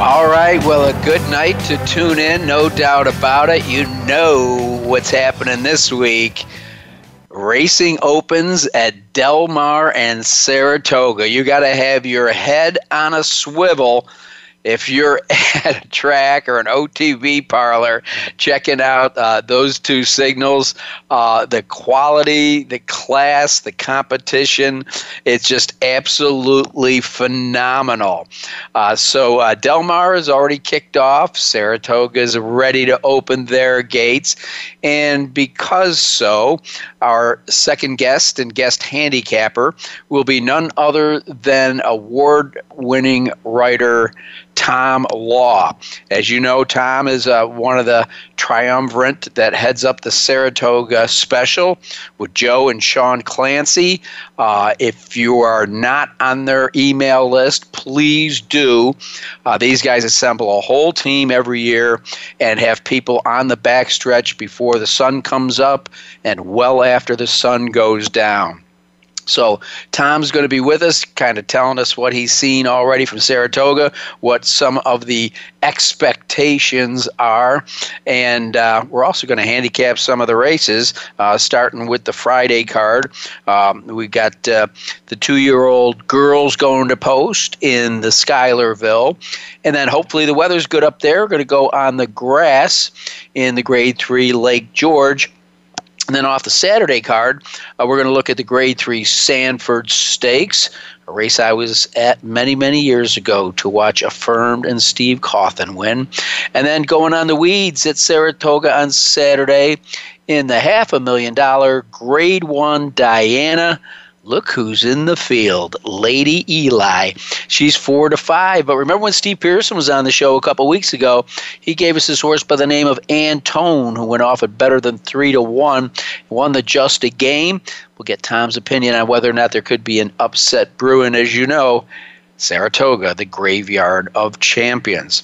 All right, well, a good night to tune in, no doubt about it. You know what's happening this week. Racing opens at Del Mar and Saratoga. You got to have your head on a swivel if you're at a track or an OTB parlor checking out uh, those two signals, uh, the quality, the class, the competition, it's just absolutely phenomenal. Uh, so uh, Del Mar is already kicked off. Saratoga is ready to open their gates. And because so, our second guest and guest handicapper will be none other than award winning writer Tom Law. As you know, Tom is uh, one of the triumvirate that heads up the Saratoga special with Joe and Sean Clancy. Uh, if you are not on their email list, please do. Uh, these guys assemble a whole team every year and have people on the backstretch before the sun comes up and well after the sun goes down. So Tom's going to be with us, kind of telling us what he's seen already from Saratoga, what some of the expectations are, and uh, we're also going to handicap some of the races, uh, starting with the Friday card. Um, we got uh, the two-year-old girls going to post in the Schuylerville, and then hopefully the weather's good up there. We're going to go on the grass in the Grade Three Lake George and then off the Saturday card, uh, we're going to look at the Grade 3 Sanford Stakes, a race I was at many, many years ago to watch Affirmed and Steve Cauthen win. And then going on the weeds at Saratoga on Saturday in the half a million dollar Grade 1 Diana Look who's in the field, Lady Eli. She's four to five. But remember when Steve Pearson was on the show a couple weeks ago? He gave us his horse by the name of Antonoe, who went off at better than three to one, won the just a game. We'll get Tom's opinion on whether or not there could be an upset brewing. As you know, Saratoga, the graveyard of champions.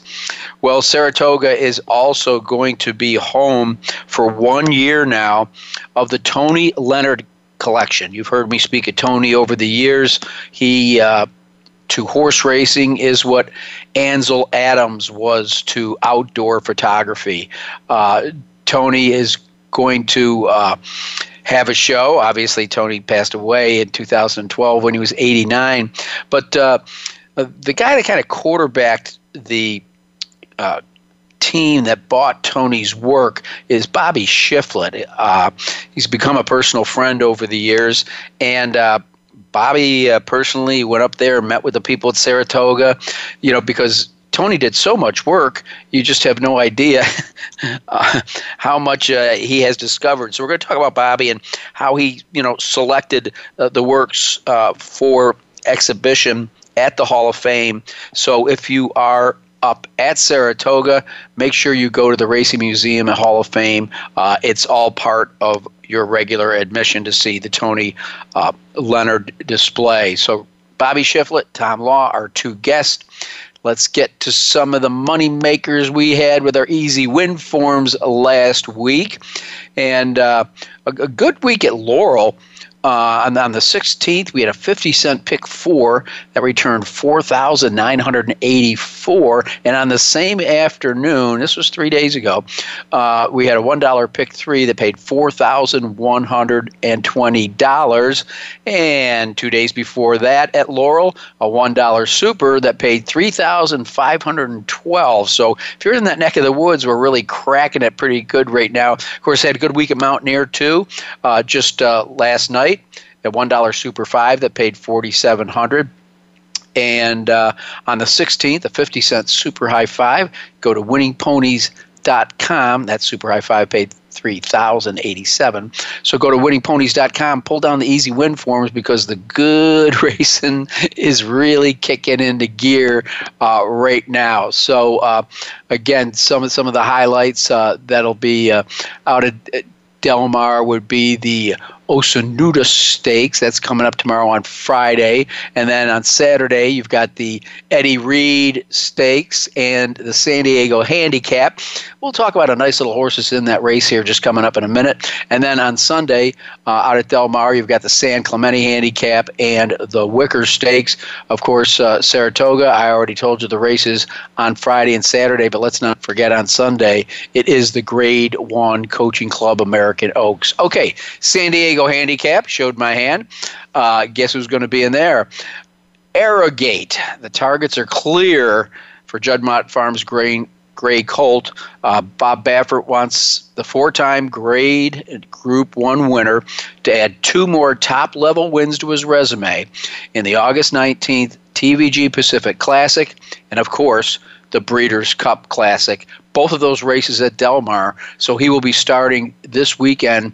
Well, Saratoga is also going to be home for one year now of the Tony Leonard collection. You've heard me speak of Tony over the years. He uh, to horse racing is what Ansel Adams was to outdoor photography. Uh, Tony is going to uh, have a show. Obviously, Tony passed away in 2012 when he was 89. But uh, the guy that kind of quarterbacked the uh, team that bought Tony's work is Bobby Shiflet. Uh, he's become a personal friend over the years, and uh, Bobby uh, personally went up there and met with the people at Saratoga, you know, because Tony did so much work, you just have no idea uh, how much uh, he has discovered. So we're going to talk about Bobby and how he, you know, selected uh, the works uh, for exhibition at the Hall of Fame. So if you are up at Saratoga. Make sure you go to the Racing Museum and Hall of Fame. Uh, it's all part of your regular admission to see the Tony uh, Leonard display. So, Bobby Shiflet, Tom Law, our two guests. Let's get to some of the money makers we had with our easy win forms last week. And uh, a, a good week at Laurel. Uh, on the 16th, we had a 50 cent pick four that returned 4,984. And on the same afternoon, this was three days ago, uh, we had a $1 pick three that paid $4,120. And two days before that at Laurel, a $1 super that paid 3512 So if you're in that neck of the woods, we're really cracking it pretty good right now. Of course, I had a good week at Mountaineer, too, uh, just uh, last night night at one dollar super five that paid forty seven hundred. And uh, on the 16th, a 50 cent super high five, go to winningponies.com. That super high five paid 3087 so go to winningponies.com pull down the easy win forms because the good racing is really kicking into gear uh, right now so uh, again some of some of the highlights uh, that'll be uh, out at Del Mar would be the Osunitas Stakes. That's coming up tomorrow on Friday. And then on Saturday, you've got the Eddie Read Stakes and the San Diego Handicap. We'll talk about a nice little horses in that race here just coming up in a minute. And then on Sunday, uh, out at Del Mar, you've got the San Clemente Handicap and the Wickerr Stakes. Of course, uh, Saratoga, I already told you the races on Friday and Saturday, but let's not forget on Sunday, it is the Grade 1 Coaching Club American Oaks. Okay, San Diego handicap. Showed my hand. Uh, guess who's going to be in there? Arrogate. The targets are clear for Juddmonte Farms Grain Gray Colt. Uh, Bob Baffert wants the four-time grade Group One winner to add two more top-level wins to his resume in the August 19th TVG Pacific Classic, and of course the Breeders' Cup Classic. Both of those races at Del Mar. So he will be starting this weekend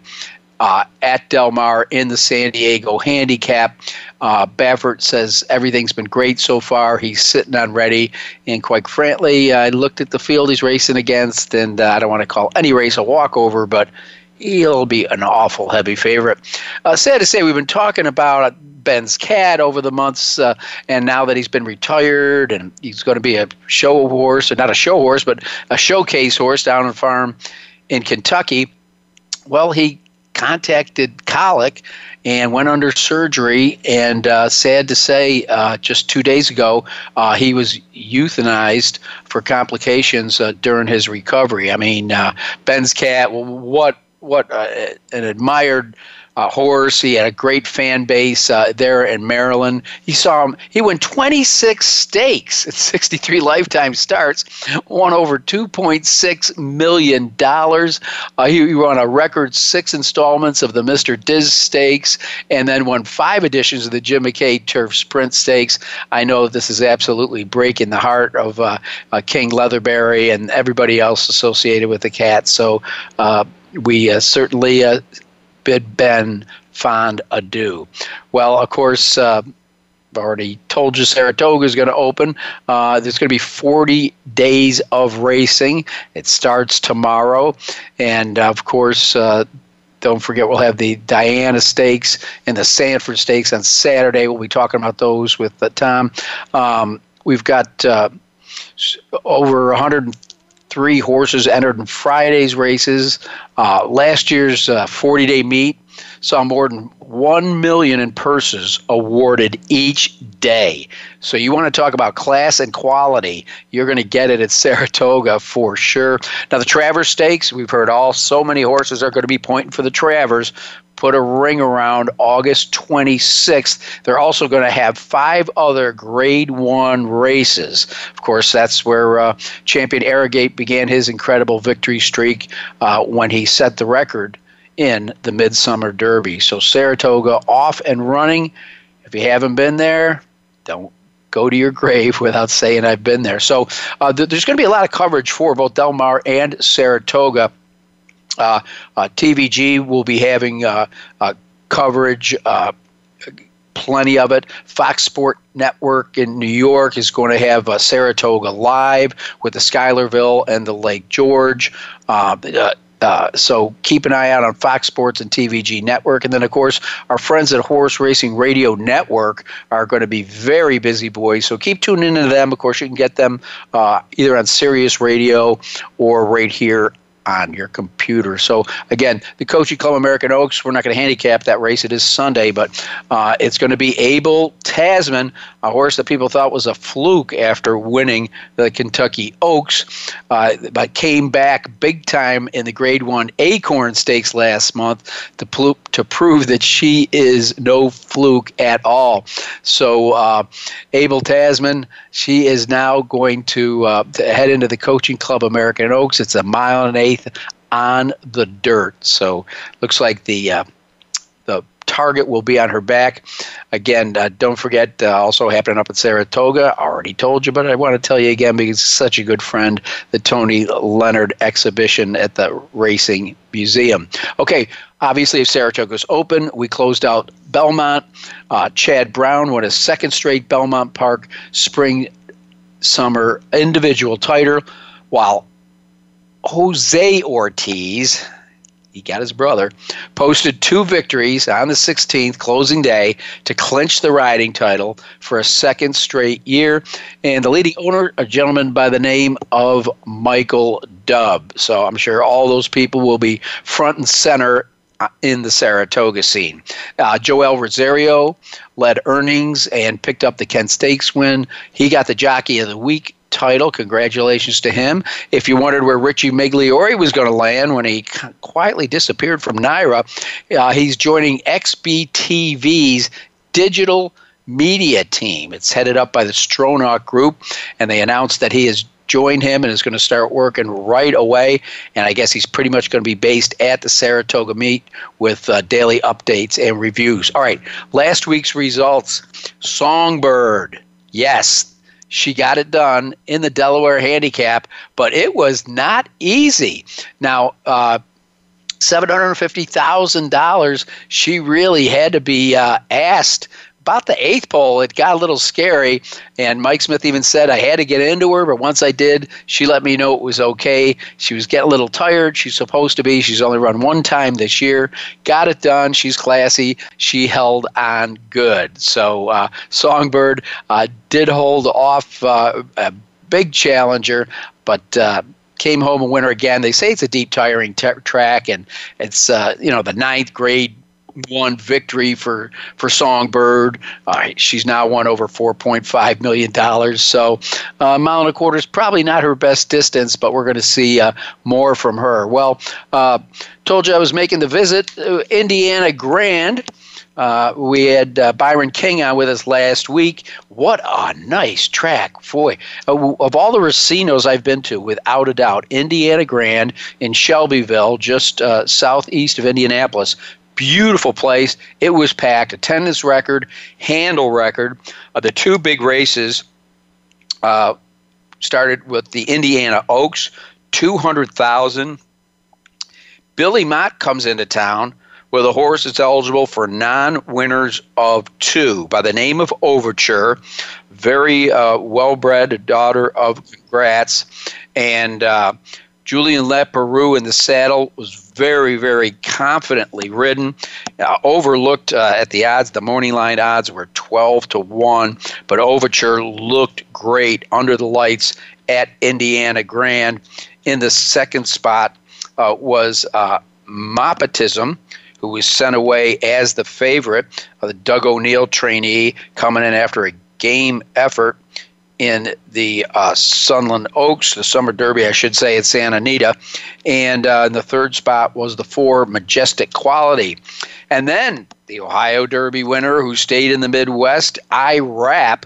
uh, at Del Mar in the San Diego handicap. Uh, Baffert says everything's been great so far. He's sitting on ready. And quite frankly, I looked at the field he's racing against, and uh, I don't want to call any race a walkover, but he'll be an awful heavy favorite. Uh, sad to say, we've been talking about Ben's cat over the months, uh, and now that he's been retired and he's going to be a show horse, or not a show horse, but a showcase horse down on farm in Kentucky. Well, he contacted colic and went under surgery. And uh, sad to say, uh, just two days ago, uh, he was euthanized for complications uh, during his recovery. I mean, uh, Ben's cat, what what uh, an admired uh, horse. He had a great fan base uh, there in Maryland. He saw him. He won 26 stakes at 63 lifetime starts, won over 2.6 million dollars. Uh, he, he won a record six installments of the Mr. Diz Stakes, and then won five editions of the Jim McKay Turf Sprint Stakes. I know this is absolutely breaking the heart of uh, uh, King Leatherbury and everybody else associated with the cat. So uh, we certainly bid Ben fond adieu. Well, of course, uh, I've already told you Saratoga is going to open. Uh, there's going to be 40 days of racing. It starts tomorrow. And of course, uh, don't forget we'll have the Diana Stakes and the Sanford Stakes on Saturday. We'll be talking about those with uh, Tom. Um, we've got uh, over 100 three horses entered in Friday's races. Uh, last year's 40 uh, day meet saw more than 1 million in purses awarded each day. So you want to talk about class and quality, you're going to get it at Saratoga for sure. Now the Travers Stakes, we've heard all so many horses are going to be pointing for the Travers put a ring around August 26th. They're also going to have five other Grade 1 races. Of course, that's where uh, champion Arrogate began his incredible victory streak uh, when he set the record in the Midsummer Derby. So Saratoga off and running. If you haven't been there, don't go to your grave without saying I've been there. So uh, th- there's going to be a lot of coverage for both Del Mar and Saratoga uh, uh, TVG will be having uh, coverage plenty of it. Fox Sport Network in New York is going to have uh, Saratoga live with the Schuylerville and the Lake George. Uh, uh, Uh, so keep an eye out on Fox Sports and TVG Network. And then, of course, our friends at Horse Racing Radio Network are going to be very busy boys. So keep tuning into them. Of course, you can get them uh, either on Sirius Radio or right here on your computer. So again, the Coaching Club American Oaks, we're not going to handicap that race. It is Sunday, but uh, it's going to be Abel Tasman, a horse that people thought was a fluke after winning the Kentucky Oaks, uh, but came back big time in the Grade One Acorn Stakes last month to pl- to prove that she is no fluke at all. So uh, Abel Tasman, she is now going to, uh, to head into the Coaching Club American Oaks. It's a mile and an on the dirt. So looks like the uh, the target will be on her back. Again, uh, don't forget, uh, also happening up at Saratoga. I already told you, but I want to tell you again because he's such a good friend, the Tony Leonard exhibition at the Racing Museum. Okay, obviously, if Saratoga's open, we closed out Belmont. Uh, Chad Brown won a second straight Belmont Park Spring Summer individual title, while Jose Ortiz, he got his brother, posted two victories on the 16th, closing day, to clinch the riding title for a second straight year. And the leading owner, a gentleman by the name of Michael Dubb. So I'm sure all those people will be front and center uh, in the Saratoga scene. Uh, Joel Rosario led earnings and picked up the Kent Stakes win. He got the Jockey of the Week title. Congratulations to him. If you wondered where Richie Migliore was going to land when he quietly disappeared from NYRA, uh, he's joining XBTV's digital media team. It's headed up by the Stronach Group, and they announced that he has joined him and is going to start working right away. And I guess he's pretty much going to be based at the Saratoga meet with uh, daily updates and reviews. All right, last week's results Songbird. Yes, she got it done in the Delaware handicap, but it was not easy. Now, uh, $750,000, she really had to be uh, asked about the eighth pole, it got a little scary. And Mike Smith even said I had to get into her, but once I did, she let me know it was okay. She was getting a little tired. She's supposed to be. She's only run one time this year. Got it done. She's classy. She held on good. So uh, Songbird uh, did hold off uh, a big challenger, but uh, came home a winner again. They say it's a deep, tiring t- track, and it's uh, you know the ninth grade one victory for for Songbird. Uh, she's now won over four point five million dollars. So uh, mile and a quarter is probably not her best distance, but we're going to see uh, more from her. Well, uh, told you I was making the visit. Indiana Grand. Uh, we had uh, Byron King on with us last week. What a nice track, boy! Uh, of all the racinos I've been to, without a doubt, Indiana Grand in Shelbyville, just uh, southeast of Indianapolis, beautiful place. It was packed. Attendance record, handle record. Uh, the two big races uh, started with the Indiana Oaks, 200,000. Billy Mott comes into town with a horse that's eligible for non winners of two by the name of Overture. Very uh, well bred daughter of Congrats. And uh, Julien Leparoux in the saddle was very, very confidently ridden. Uh, overlooked uh, at the odds. The morning line odds were 12 to 1, but Overture looked great under the lights at Indiana Grand. In the second spot uh, was uh, Mopotism, who was sent away as the favorite. the Doug O'Neill trainee coming in after a game effort in the uh, Sunland Oaks, the Summer Derby, I should say, at Santa Anita. And uh, the third spot was the four Majestic Quality. And then the Ohio Derby winner who stayed in the Midwest, Irap,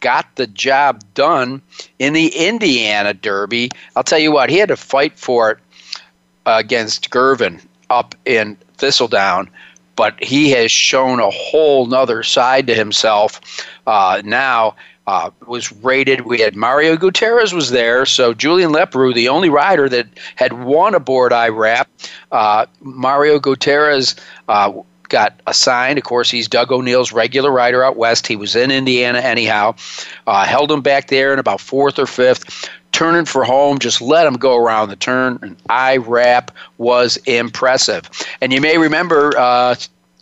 got the job done in the Indiana Derby. I'll tell you what, he had to fight for it against Girvin up in Thistledown but he has shown a whole nother side to himself uh, now uh, was rated. We had Mario Gutierrez was there, so Julien Leparoux, the only rider that had won aboard Irap. Uh, Mario Gutierrez uh, got assigned. Of course, he's Doug O'Neill's regular rider out west. He was in Indiana anyhow. Uh, held him back there in about fourth or fifth. Turning for home, just let him go around the turn. And Irap was impressive. And you may remember uh,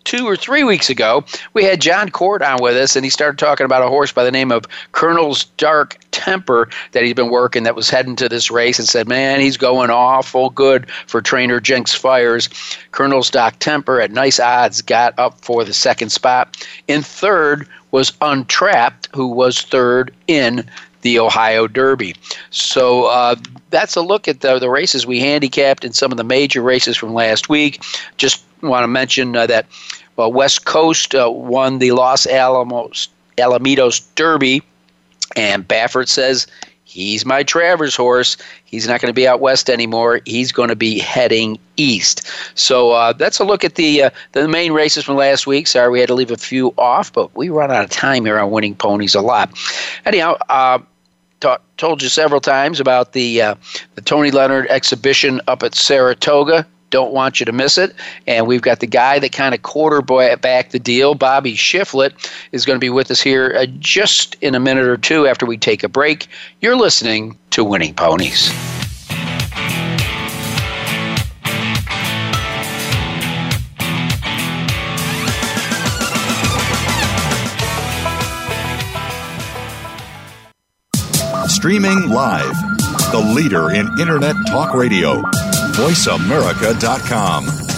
two or three weeks ago, we had John Court on with us, and he started talking about a horse by the name of Colonel's Dark Temper that he's been working that was heading to this race and said, Man, he's going awful good for trainer Jinks Fires. Colonel's Dark Temper at nice odds got up for the second spot. In third was Untrapped, who was third in the Ohio Derby. So uh, that's a look at the, the races we handicapped in some of the major races from last week. Just want to mention uh, that uh, West Coast uh, won the Los Alamos Alamitos Derby, and Baffert says he's my Travers horse. He's not going to be out west anymore. He's going to be heading east. So uh, that's a look at the uh, the main races from last week. Sorry, we had to leave a few off, but we run out of time here on winning ponies a lot. Anyhow. Uh, told you several times about the uh, the Tony Leonard exhibition up at Saratoga don't want you to miss it. And we've got the guy that kind of quarterbacked the deal, Bobby Shiflet, is going to be with us here uh, just in a minute or two after we take a break. You're listening to Winning Ponies. Streaming live, the leader in Internet Talk Radio VoiceAmerica.com.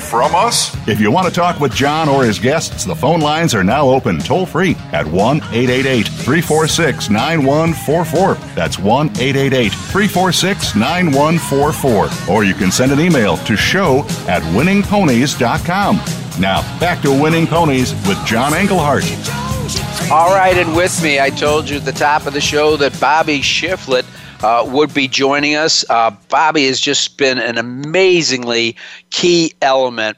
from us? If you want to talk with John or his guests, the phone lines are now open toll free at 1 888 346 9144. That's 1 888 346 9144. Or you can send an email to show at winningponies.com. Now, back to Winning Ponies with John Engelhart. All right, and with me, I told you at the top of the show that Bobby Shiflet uh, would be joining us. Uh, Bobby has just been an amazingly key element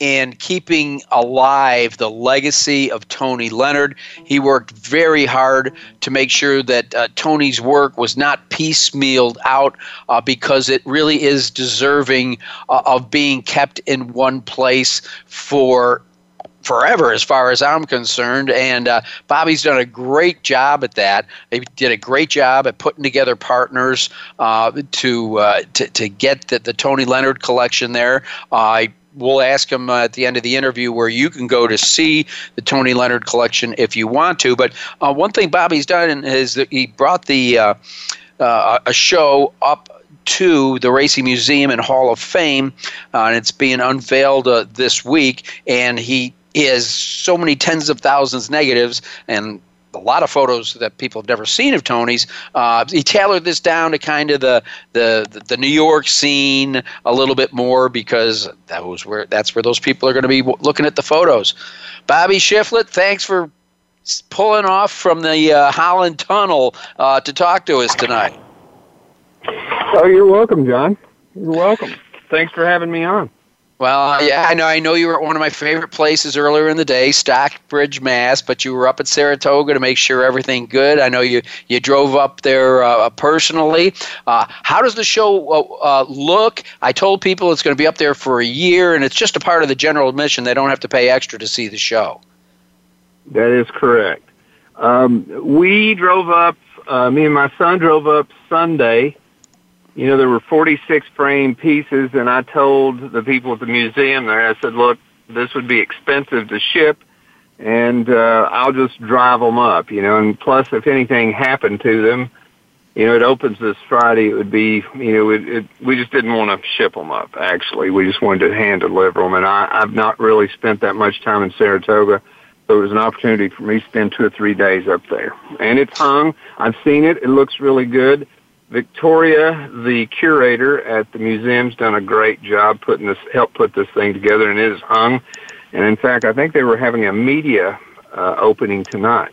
in keeping alive the legacy of Tony Leonard. He worked very hard to make sure that uh, Tony's work was not piecemealed out uh, because it really is deserving uh, of being kept in one place for forever as far as I'm concerned. And uh, Bobby's done a great job at that. They did a great job at putting together partners uh, to, uh, to to get the, the Tony Leonard collection there. I we'll ask him uh, at the end of the interview where you can go to see the Tony Leonard collection if you want to. But uh, one thing Bobby's done is that he brought the uh, uh, a show up to the Racing Museum and Hall of Fame, uh, and it's being unveiled uh, this week. And he has so many tens of thousands negatives and a lot of photos that people have never seen of Tony's. Uh, he tailored this down to kind of the, the the New York scene a little bit more because that was where that's where those people are going to be w- looking at the photos. Bobby Shiflet, thanks for pulling off from the uh, Holland Tunnel uh, to talk to us tonight. Oh, you're welcome, John. You're welcome. Thanks for having me on. Well, yeah, I know. I know you were at one of my favorite places earlier in the day, Stockbridge, Mass. But you were up at Saratoga to make sure everything good. I know you you drove up there uh, personally. Uh, how does the show uh, uh, look? I told people it's going to be up there for a year, and it's just a part of the general admission. They don't have to pay extra to see the show. That is correct. Um, we drove up. Uh, me and my son drove up Sunday. You know, there were 46 frame pieces, and I told the people at the museum there, I said, look, this would be expensive to ship, and uh, I'll just drive them up, you know, and plus if anything happened to them, you know, it opens this Friday, it would be, you know, it, it, we just didn't want to ship them up, actually. We just wanted to hand deliver them, and I, I've not really spent that much time in Saratoga, so it was an opportunity for me to spend two or three days up there. And it's hung. I've seen it. It looks really good. Victoria, the curator at the museum's done a great job putting this, help put this thing together, and it is hung. And in fact, I think they were having a media uh, opening tonight.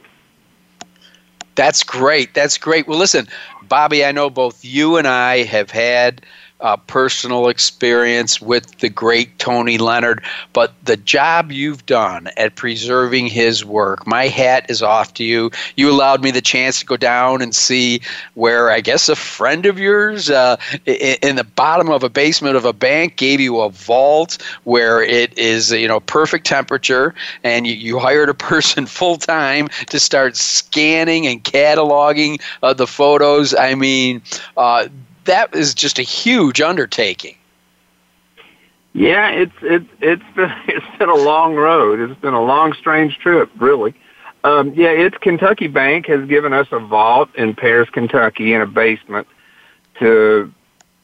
That's great. That's great. Well, listen, Bobby, I know both you and I have had uh, personal experience with the great Tony Leonard, but the job you've done at preserving his work, my hat is off to you. You allowed me the chance to go down and see where I guess a friend of yours uh, in the bottom of a basement of a bank gave you a vault where it is you know perfect temperature, and you, you hired a person full time to start scanning and cataloging uh, the photos. I mean. That is just a huge undertaking. Yeah, it's it's it's been it's been a long road. It's been a long, strange trip, really. Um, yeah, it's Kentucky Bank has given us a vault in Paris, Kentucky, in a basement to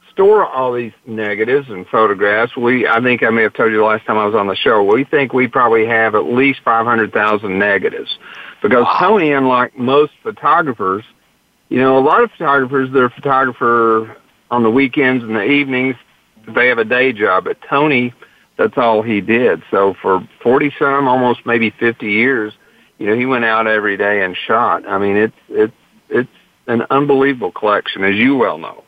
store all these negatives and photographs. We, I think I may have told you the last time I was on the show. We think we probably have at least five hundred thousand negatives because wow. Tony, unlike most photographers, you know, a lot of photographers, they're a photographer on the weekends and the evenings. They have a day job. But Tony, that's all he did. So for 40 some, almost maybe 50 years, you know, he went out every day and shot. I mean, it's, it's, it's an unbelievable collection, as you well know.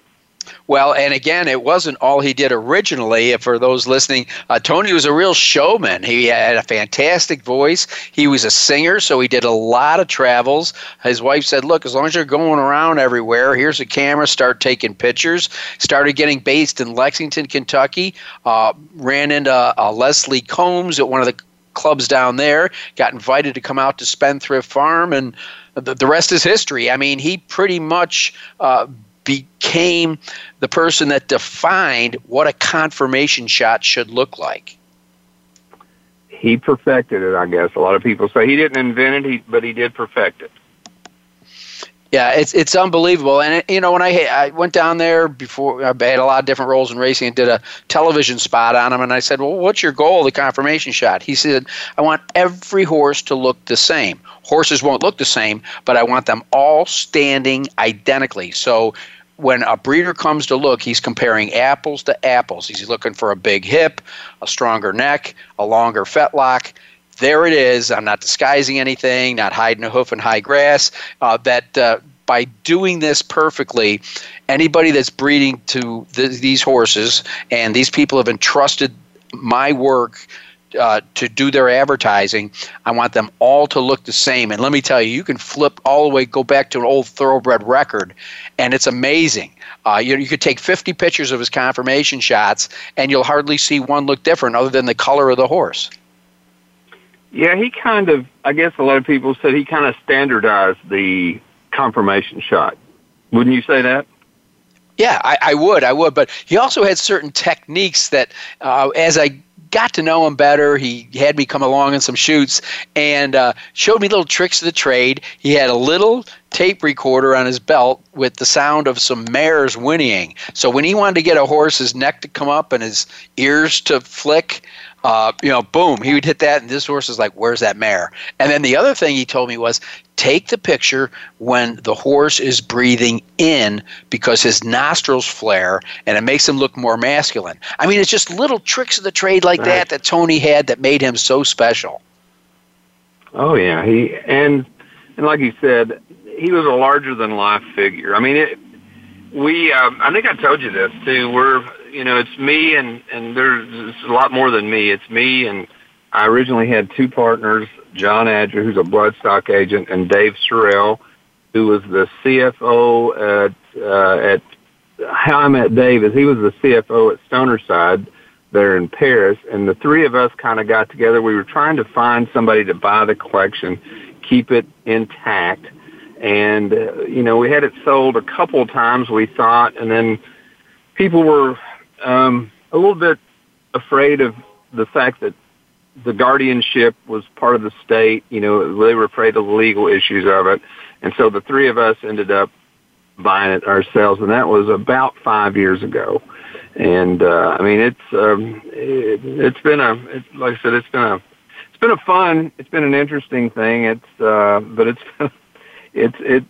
Well, and again, it wasn't all he did originally. For those listening, uh, Tony was a real showman. He had a fantastic voice. He was a singer, so he did a lot of travels. His wife said, Look, as long as you're going around everywhere, here's a camera, start taking pictures. Started getting based in Lexington, Kentucky. Uh, ran into uh, Leslie Combs at one of the clubs down there, got invited to come out to Spendthrift Farm, and the, the rest is history. I mean, he pretty much uh, became the person that defined what a conformation shot should look like. He perfected it, I guess. A lot of people say he didn't invent it, he, but he did perfect it. Yeah, it's it's unbelievable, and it, you know when I I went down there before I had a lot of different roles in racing and did a television spot on him, and I said, "Well, what's your goal? The conformation shot?" He said, "I want every horse to look the same. Horses won't look the same, but I want them all standing identically. So when a breeder comes to look, he's comparing apples to apples. He's looking for a big hip, a stronger neck, a longer fetlock. There it is. I'm not disguising anything, not hiding a hoof in high grass. Uh, that uh, by doing this perfectly, anybody that's breeding to th- these horses, and these people have entrusted my work uh, to do their advertising, I want them all to look the same. And let me tell you, you can flip all the way, go back to an old thoroughbred record, and it's amazing. Uh, you, you could take 50 pictures of his conformation shots, and you'll hardly see one look different other than the color of the horse. Yeah, he kind of, I guess a lot of people said he kind of standardized the conformation shot. Wouldn't you say that? Yeah, I, I, would, I would. But he also had certain techniques that, uh, as I got to know him better. He had me come along in some shoots and uh, showed me little tricks of the trade. He had a little tape recorder on his belt with the sound of some mares whinnying. So when he wanted to get a horse's neck to come up and his ears to flick, uh, you know, boom, he would hit that, and this horse is like, "Where's that mare?" And then the other thing he told me was, take the picture when the horse is breathing in because his nostrils flare and it makes him look more masculine. I mean, it's just little tricks of the trade like right. that that Tony had that made him so special. Oh yeah, he and and like you said, he was a larger than life figure. I mean, it, we um, I think I told you this too. We're you know, it's me and and there's a lot more than me. It's me and I originally had two partners, John Adger, who's a bloodstock agent, and Dave Sorrell, who was the CFO at uh, at how I met Dave is he was the CFO at Stonerside there in Paris, and the three of us kind of got together. We were trying to find somebody to buy the collection, keep it intact, and uh, you know we had it sold a couple times. We thought, and then people were um, a little bit afraid of the fact that the guardianship was part of the state. You know, they were afraid of the legal issues of it, and so the three of us ended up buying it ourselves, and that was about five years ago. And uh, I mean, it's um, it, it's been a it's, like I said, it's been a it's been a fun, it's been an interesting thing. It's uh, but it's it's it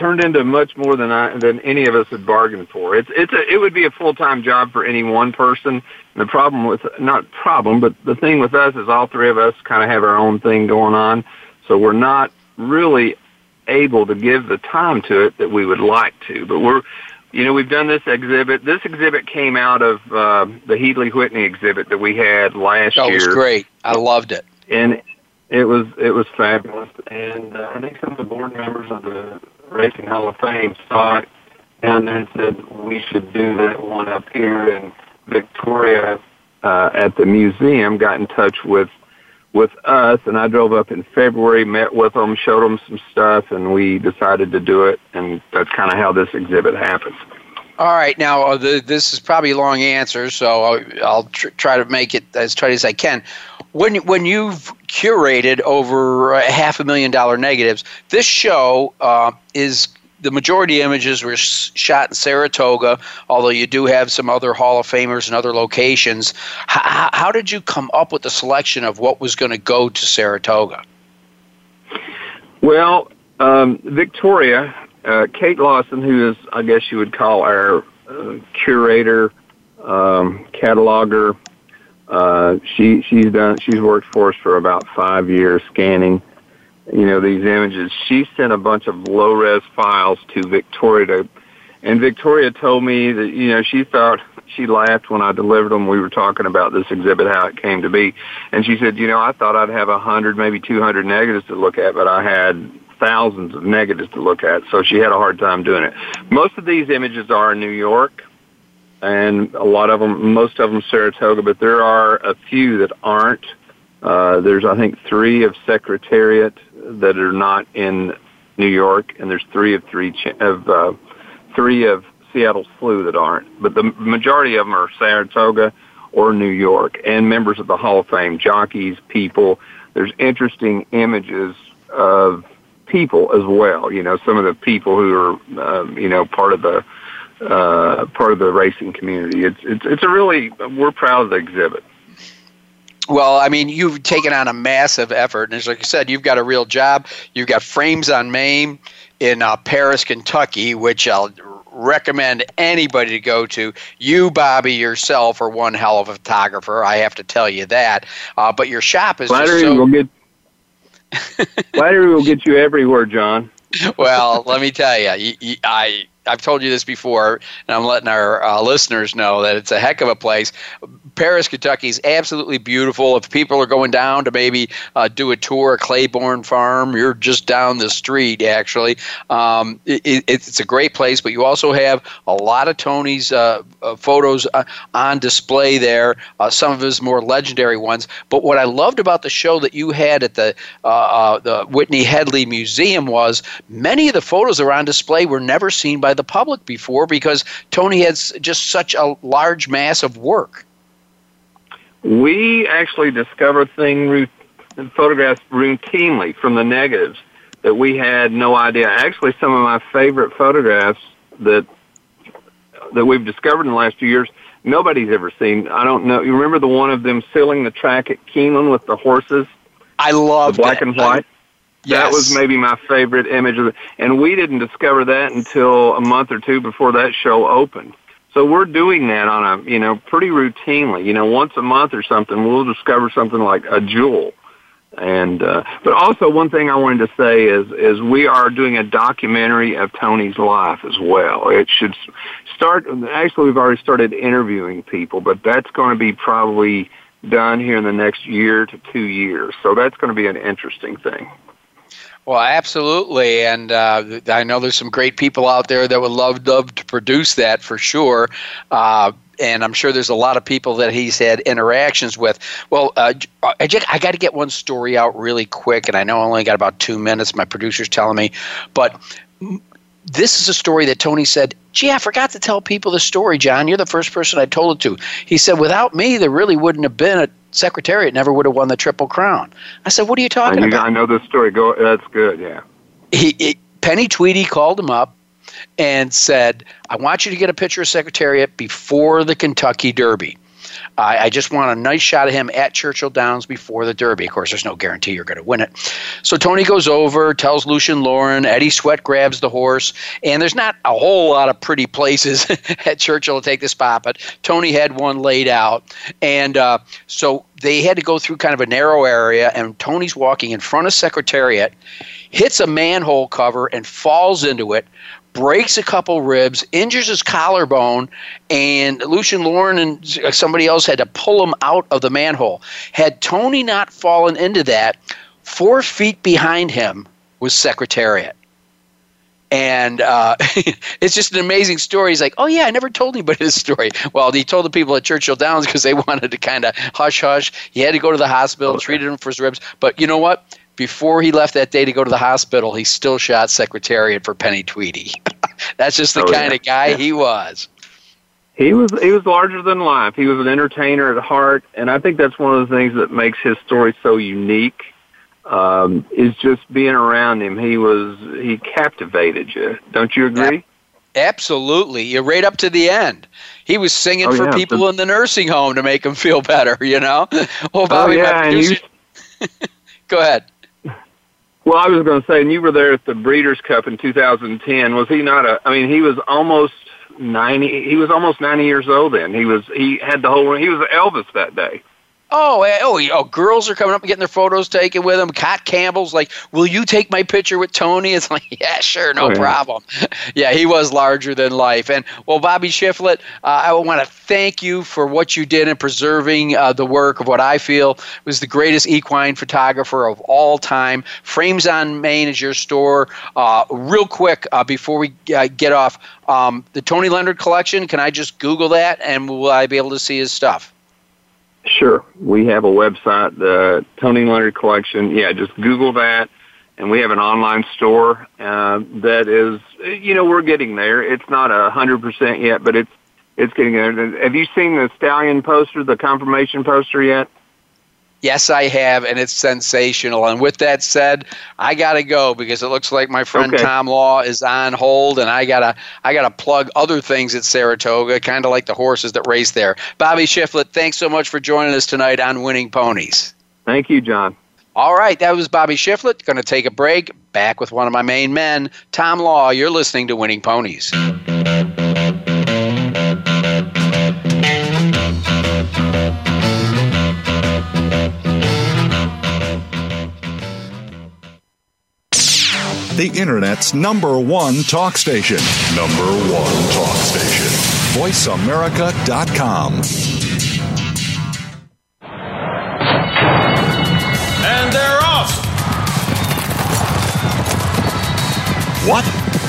turned into much more than I than any of us had bargained for. It's it's a, it would be a full time job for any one person. And the problem with not problem, but the thing with us is all three of us kind of have our own thing going on, so we're not really able to give the time to it that we would like to. But we're you know, we've done this exhibit. This exhibit came out of uh, the Headley Whitney exhibit that we had last That year. That was great. I loved it. and it was it was fabulous. And uh, I think some of the board members of the Racing Hall of Fame saw it and then said we should do that one up here. And Victoria uh, at the museum got in touch with with us, and I drove up in February, met with them, showed them some stuff, and we decided to do it. And that's kind of how this exhibit happened. All right, now uh, the, this is probably a long answer, so I'll, I'll tr- try to make it as tight as I can. When when you've curated over a half a million dollar negatives, this show uh, is the majority images were shot in Saratoga, although you do have some other Hall of Famers and other locations. H- how did you come up with the selection of what was going to go to Saratoga? Well, um, Victoria, uh, Kate Lawson, who is, I guess you would call our uh, curator, um, cataloger. Uh, she she's done she's worked for us for about five years scanning, you know, these images. She sent a bunch of low res files to Victoria to, and Victoria told me that you know she thought she laughed when I delivered them. We were talking about this exhibit, how it came to be, and she said, you know, I thought I'd have a hundred, maybe two hundred negatives to look at, but I had thousands of negatives to look at, so she had a hard time doing it. Most of these images are in New York, and a lot of them, most of them Saratoga, but there are a few that aren't. Uh, there's, I think, three of Secretariat that are not in New York, and there's three of three of uh, three of Seattle Slew that aren't. But the majority of them are Saratoga or New York, and members of the Hall of Fame, jockeys, people. There's interesting images of people as well. You know, some of the people who are, uh, you know, part of the uh, part of the racing community. It's it's it's a really we're proud of the exhibit. Well, I mean, you've taken on a massive effort, and as like you said, you've got a real job. You've got frames on Main in uh, Paris, Kentucky, which I'll recommend anybody to go to. You, Bobby, yourself are one hell of a photographer. I have to tell you that. Uh, but your shop is just Flattery so will get flattery will get you everywhere, John. well, let me tell you, you, you I I've told you this before, and I'm letting our uh, listeners know that it's a heck of a place. Paris, Kentucky is absolutely beautiful. If people are going down to maybe uh, do a tour at Claiborne Farm, you're just down the street, actually. Um, it, it's a great place, but you also have a lot of Tony's uh, uh, photos uh, on display there, uh, some of his more legendary ones. But what I loved about the show that you had at the, uh, the Whitney Headley Museum was many of the photos that were on display were never seen by the public before because Tony had just such a large mass of work. We actually discover things, photographs routinely from the negatives that we had no idea. Actually, some of my favorite photographs that that we've discovered in the last few years, nobody's ever seen. I don't know. You remember the one of them sealing the track at Keeneland with the horses, I love the black and white? Yes. That was maybe my favorite image of it. And we didn't discover that until a month or two before that show opened. So we're doing that on a, you know, pretty routinely. You know, once a month or something, we'll discover something like a jewel. And uh, but also one thing I wanted to say is is we are doing a documentary of Tony's life as well. It should start. Actually, we've already started interviewing people, but that's going to be probably done here in the next year to two years. So that's going to be an interesting thing. Well, absolutely, and uh, I know there's some great people out there that would love love to produce that for sure. Uh, and I'm sure there's a lot of people that he's had interactions with. Well, uh, I, I got to get one story out really quick, and I know I only got about two minutes. My producer's telling me, but this is a story that Tony said, Gee, I forgot to tell people the story, John. You're the first person I told it to. He said, Without me, there really wouldn't have been a secretariat, never would have won the Triple Crown. I said, What are you talking I, about? I know this story. Go. That's good. Yeah. He, he, Penny Tweedy called him up and said, I want you to get a picture of Secretariat before the Kentucky Derby. I, I just want a nice shot of him at Churchill Downs before the Derby. Of course, there's no guarantee you're going to win it. So Tony goes over, tells Lucien Laurin, Eddie Sweat grabs the horse, and there's not a whole lot of pretty places at Churchill to take the spot, but Tony had one laid out. And uh, so they had to go through kind of a narrow area, and Tony's walking in front of Secretariat, hits a manhole cover, and falls into it breaks a couple ribs, injures his collarbone, and Lucien Laurin and somebody else had to pull him out of the manhole. Had Tony not fallen into that, four feet behind him was Secretariat. And uh, it's just an amazing story. He's like, oh, yeah, I never told anybody this story. Well, he told the people at Churchill Downs because they wanted to kind of hush hush. He had to go to the hospital, treated him for his ribs. But you know what? Before he left that day to go to the hospital, he still shot Secretariat for Penny Tweedy. That's just the Oh, kind yeah. of guy he was. He was he was larger than life. He was an entertainer at heart, and I think that's one of the things that makes his story so unique. Um, is just being around him. He was he captivated you. Don't you agree? Absolutely. You're right up to the end. He was singing Oh, for yeah. people in the nursing home to make them feel better, you know? Well, Bobby, oh yeah, you, go ahead. Well, I was going to say, and you were there at the Breeders' Cup in 2010. Was he not a? I mean, he was almost ninety. He was almost ninety years old then. He was. He had the whole. He was Elvis that day. Oh, eh, oh, oh, girls are coming up and getting their photos taken with him. Cat Campbell's like, "Will you take my picture with Tony?" It's like, "Yeah, sure, no Oh, yeah. problem." yeah, he was larger than life. And well, Bobby Shiflet, uh, I want to thank you for what you did in preserving uh, the work of what I feel was the greatest equine photographer of all time. Frames on Main is your store. Uh, real quick, uh, before we uh, get off, um, the Tony Leonard collection. Can I just Google that, and will I be able to see his stuff? Sure. We have a website, the Tony Leonard Collection. Yeah, just Google that. And we have an online store uh, that is, you know, we're getting there. It's not a hundred percent yet, but it's it's getting there. Have you seen the stallion poster, the conformation poster yet? Yes, I have, and it's sensational. And with that said, I gotta go because it looks like my friend Okay. Tom Law is on hold, and I gotta I gotta plug other things at Saratoga, kind of like the horses that race there. Bobby Shiflet, thanks so much for joining us tonight on Winning Ponies. Thank you, John. All right, that was Bobby Shiflet. Going to take a break. Back with one of my main men, Tom Law. You're listening to Winning Ponies. The Internet's number one talk station. Number one talk station. VoiceAmerica.com. And they're off. What?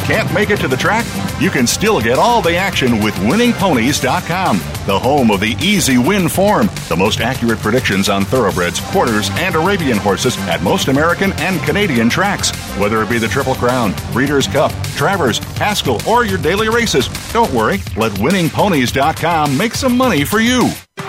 Can't make it to the track? You can still get all the action with winningponies.com, the home of the easy win form, the most accurate predictions on thoroughbreds, quarters, and Arabian horses at most American and Canadian tracks. Whether it be the Triple Crown, Breeders' Cup, Travers, Haskell, or your daily races, don't worry, let winningponies.com make some money for you.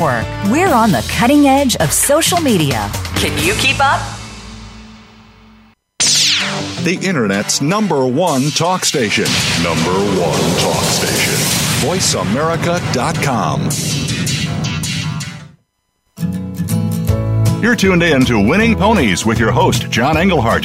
We're on the cutting edge of social media. Can you keep up? The Internet's number one talk station. Number one talk station. VoiceAmerica.com. You're tuned in to Winning Ponies with your host, John Engelhart.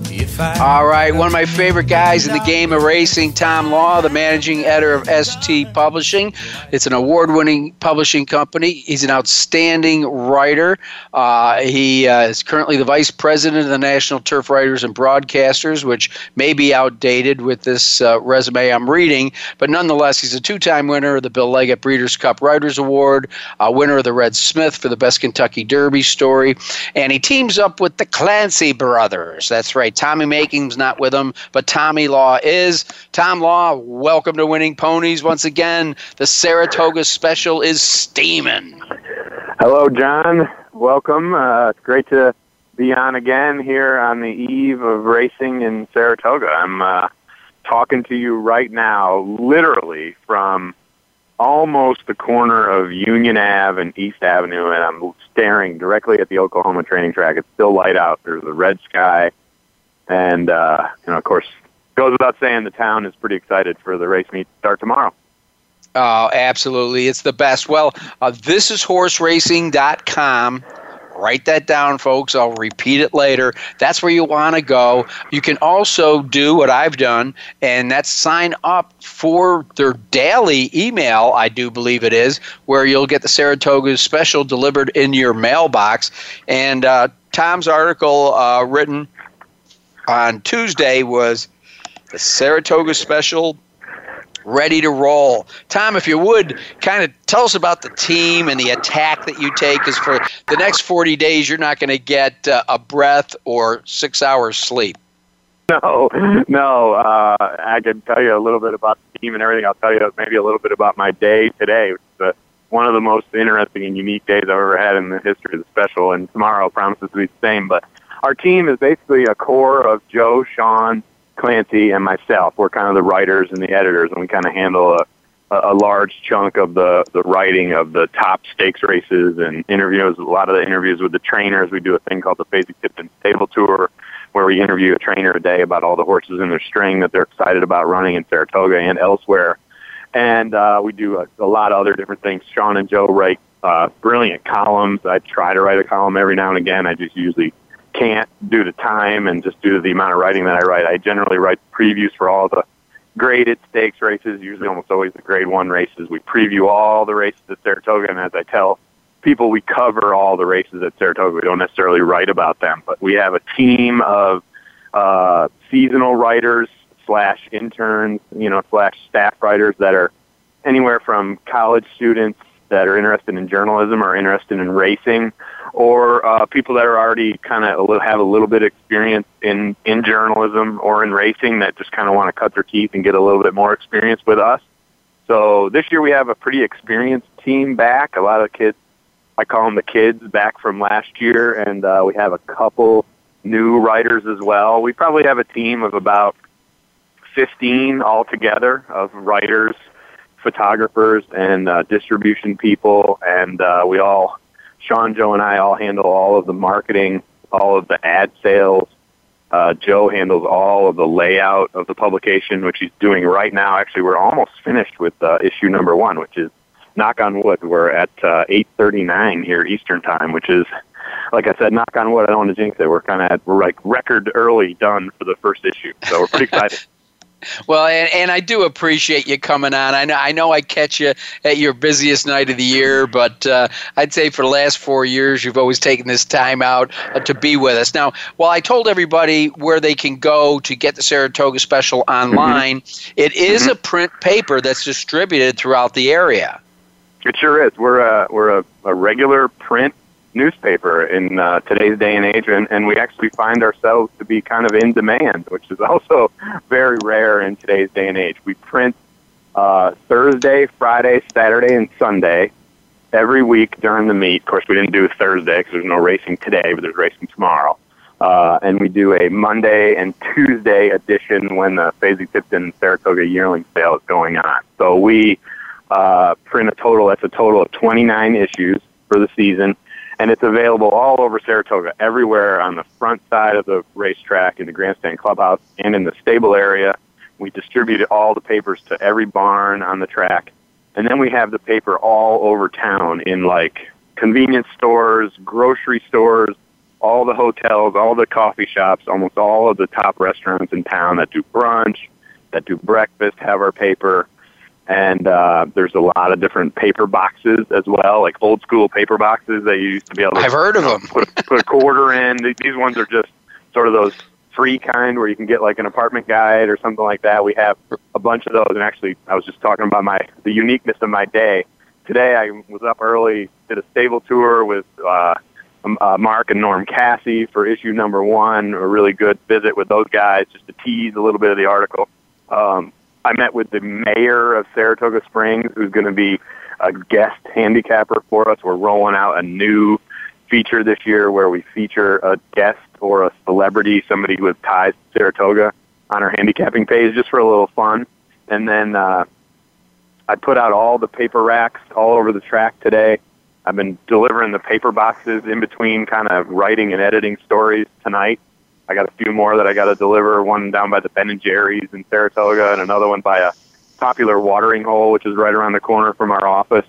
All right, one of my favorite guys in the game of racing, Tom Law, the managing editor of ST Publishing. It's an award winning publishing company. He's an outstanding writer. Uh, he uh, is currently the vice president of the National Turf Writers and Broadcasters, which may be outdated with this uh, resume I'm reading, but nonetheless, he's a two time winner of the Bill Leggett Breeders' Cup Writers Award, a winner of the Red Smith for the Best Kentucky Derby story, and he teams up with the Clancy brothers. That's right. Tommy Makem's not with him, but Tommy Law is. Tom Law, welcome to Winning Ponies once again. The Saratoga special is steaming. Hello, John. Welcome. Uh, it's great to be on again here on the eve of racing in Saratoga. I'm uh, talking to you right now, literally from almost the corner of Union Ave and East Avenue, and I'm staring directly at the Oklahoma training track. It's still light out. There's a red sky, and uh, you know, of course, goes without saying, the town is pretty excited for the race meet to start tomorrow. Oh, absolutely. It's the best. Well, uh, this is horseracing.com. Write that down, folks. I'll repeat it later. That's where you want to go. You can also do what I've done, and that's sign up for their daily email, I do believe it is, where you'll get the Saratoga special delivered in your mailbox. And uh, Tom's article uh, written on Tuesday was the Saratoga special ready to roll. Tom, if you would, kind of tell us about the team and the attack that you take, because for the next 40 days, you're not going to get uh, a breath or six hours sleep. No, no. Uh, I can tell you a little bit about the team and everything. I'll tell you maybe a little bit about my day today, which uh, one of the most interesting and unique days I've ever had in the history of the special, and tomorrow promises to be the same. But our team is basically a core of Joe, Sean, Clancy and myself. We're kind of the writers and the editors, and we kind of handle a, a large chunk of the, the writing of the top stakes races and interviews. A lot of the interviews with the trainers. We do a thing called the Fasig-Tipton Stable Tour, where we interview a trainer a day about all the horses in their string that they're excited about running in Saratoga and elsewhere. And uh, we do a, a lot of other different things. Sean and Joe write uh, brilliant columns. I try to write a column every now and again. I just usually can't due to time and just due to the amount of writing that I write. I generally write previews for all the graded stakes races, usually almost always the grade one races. We preview all the races at Saratoga, and as I tell people, we cover all the races at Saratoga. We don't necessarily write about them, but we have a team of uh, seasonal writers slash interns, you know, slash staff writers that are anywhere from college students that are interested in journalism or interested in racing or uh, people that are already kind of have a little bit of experience in in journalism or in racing that just kind of want to cut their teeth and get a little bit more experience with us. So this year we have a pretty experienced team back. A lot of kids, I call them the kids, back from last year, and uh, we have a couple new writers as well. We probably have a team of about 15 altogether of writers, photographers, and uh, distribution people, and uh, we all Sean, Joe, and I all handle all of the marketing, all of the ad sales. Uh, Joe handles all of the layout of the publication, which he's doing right now. Actually, we're almost finished with uh, issue number one, which is knock on wood. We're at uh, 8:39 here Eastern time, which is, like I said, knock on wood. I don't want to jinx it. We're kind of we're like record early done for the first issue, so we're pretty excited. Well, and, and I do appreciate you coming on. I know I know I catch you at your busiest night of the year, but uh, I'd say for the last four years you've always taken this time out uh, to be with us. Now, while I told everybody where they can go to get the Saratoga Special online, mm-hmm. it is mm-hmm. a print paper that's distributed throughout the area. It sure is. We're a we're a, a regular print newspaper in uh, today's day and age, and, and we actually find ourselves to be kind of in demand, which is also very rare in today's day and age. We print uh, Thursday, Friday, Saturday, and Sunday every week during the meet. Of course, we didn't do Thursday because there's no racing today, but there's racing tomorrow. Uh, and we do a Monday and Tuesday edition when the Fasig-Tipton Saratoga yearling sale is going on. So we uh, print a total, that's a total of 29 issues for the season and it's available all over Saratoga, everywhere on the front side of the racetrack, in the grandstand clubhouse, and in the stable area. We distribute all the papers to every barn on the track, and then we have the paper all over town in like convenience stores, grocery stores, all the hotels, all the coffee shops, almost all of the top restaurants in town that do brunch, that do breakfast have our paper and uh, there's a lot of different paper boxes as well, like old school paper boxes that you used to be able to. I've heard of them. Put, put a quarter in. These ones are just sort of those free kind where you can get like an apartment guide or something like that. We have a bunch of those, and actually, I was just talking about my the uniqueness of my day. Today, I was up early, did a stable tour with. Uh, um, uh, Mark and Norm Casse for issue number one. A really good visit with those guys, just to tease a little bit of the article. Um, I met with the mayor of Saratoga Springs, who's going to be a guest handicapper for us. We're rolling out a new feature this year where we feature a guest or a celebrity, somebody with ties to Saratoga, on our handicapping page just for a little fun. And then uh, I put out all the paper racks all over the track today. I've been delivering the paper boxes in between kind of writing and editing stories tonight. I got a few more that I got to deliver, one down by the Ben and Jerry's in Saratoga and another one by a popular watering hole, which is right around the corner from our office.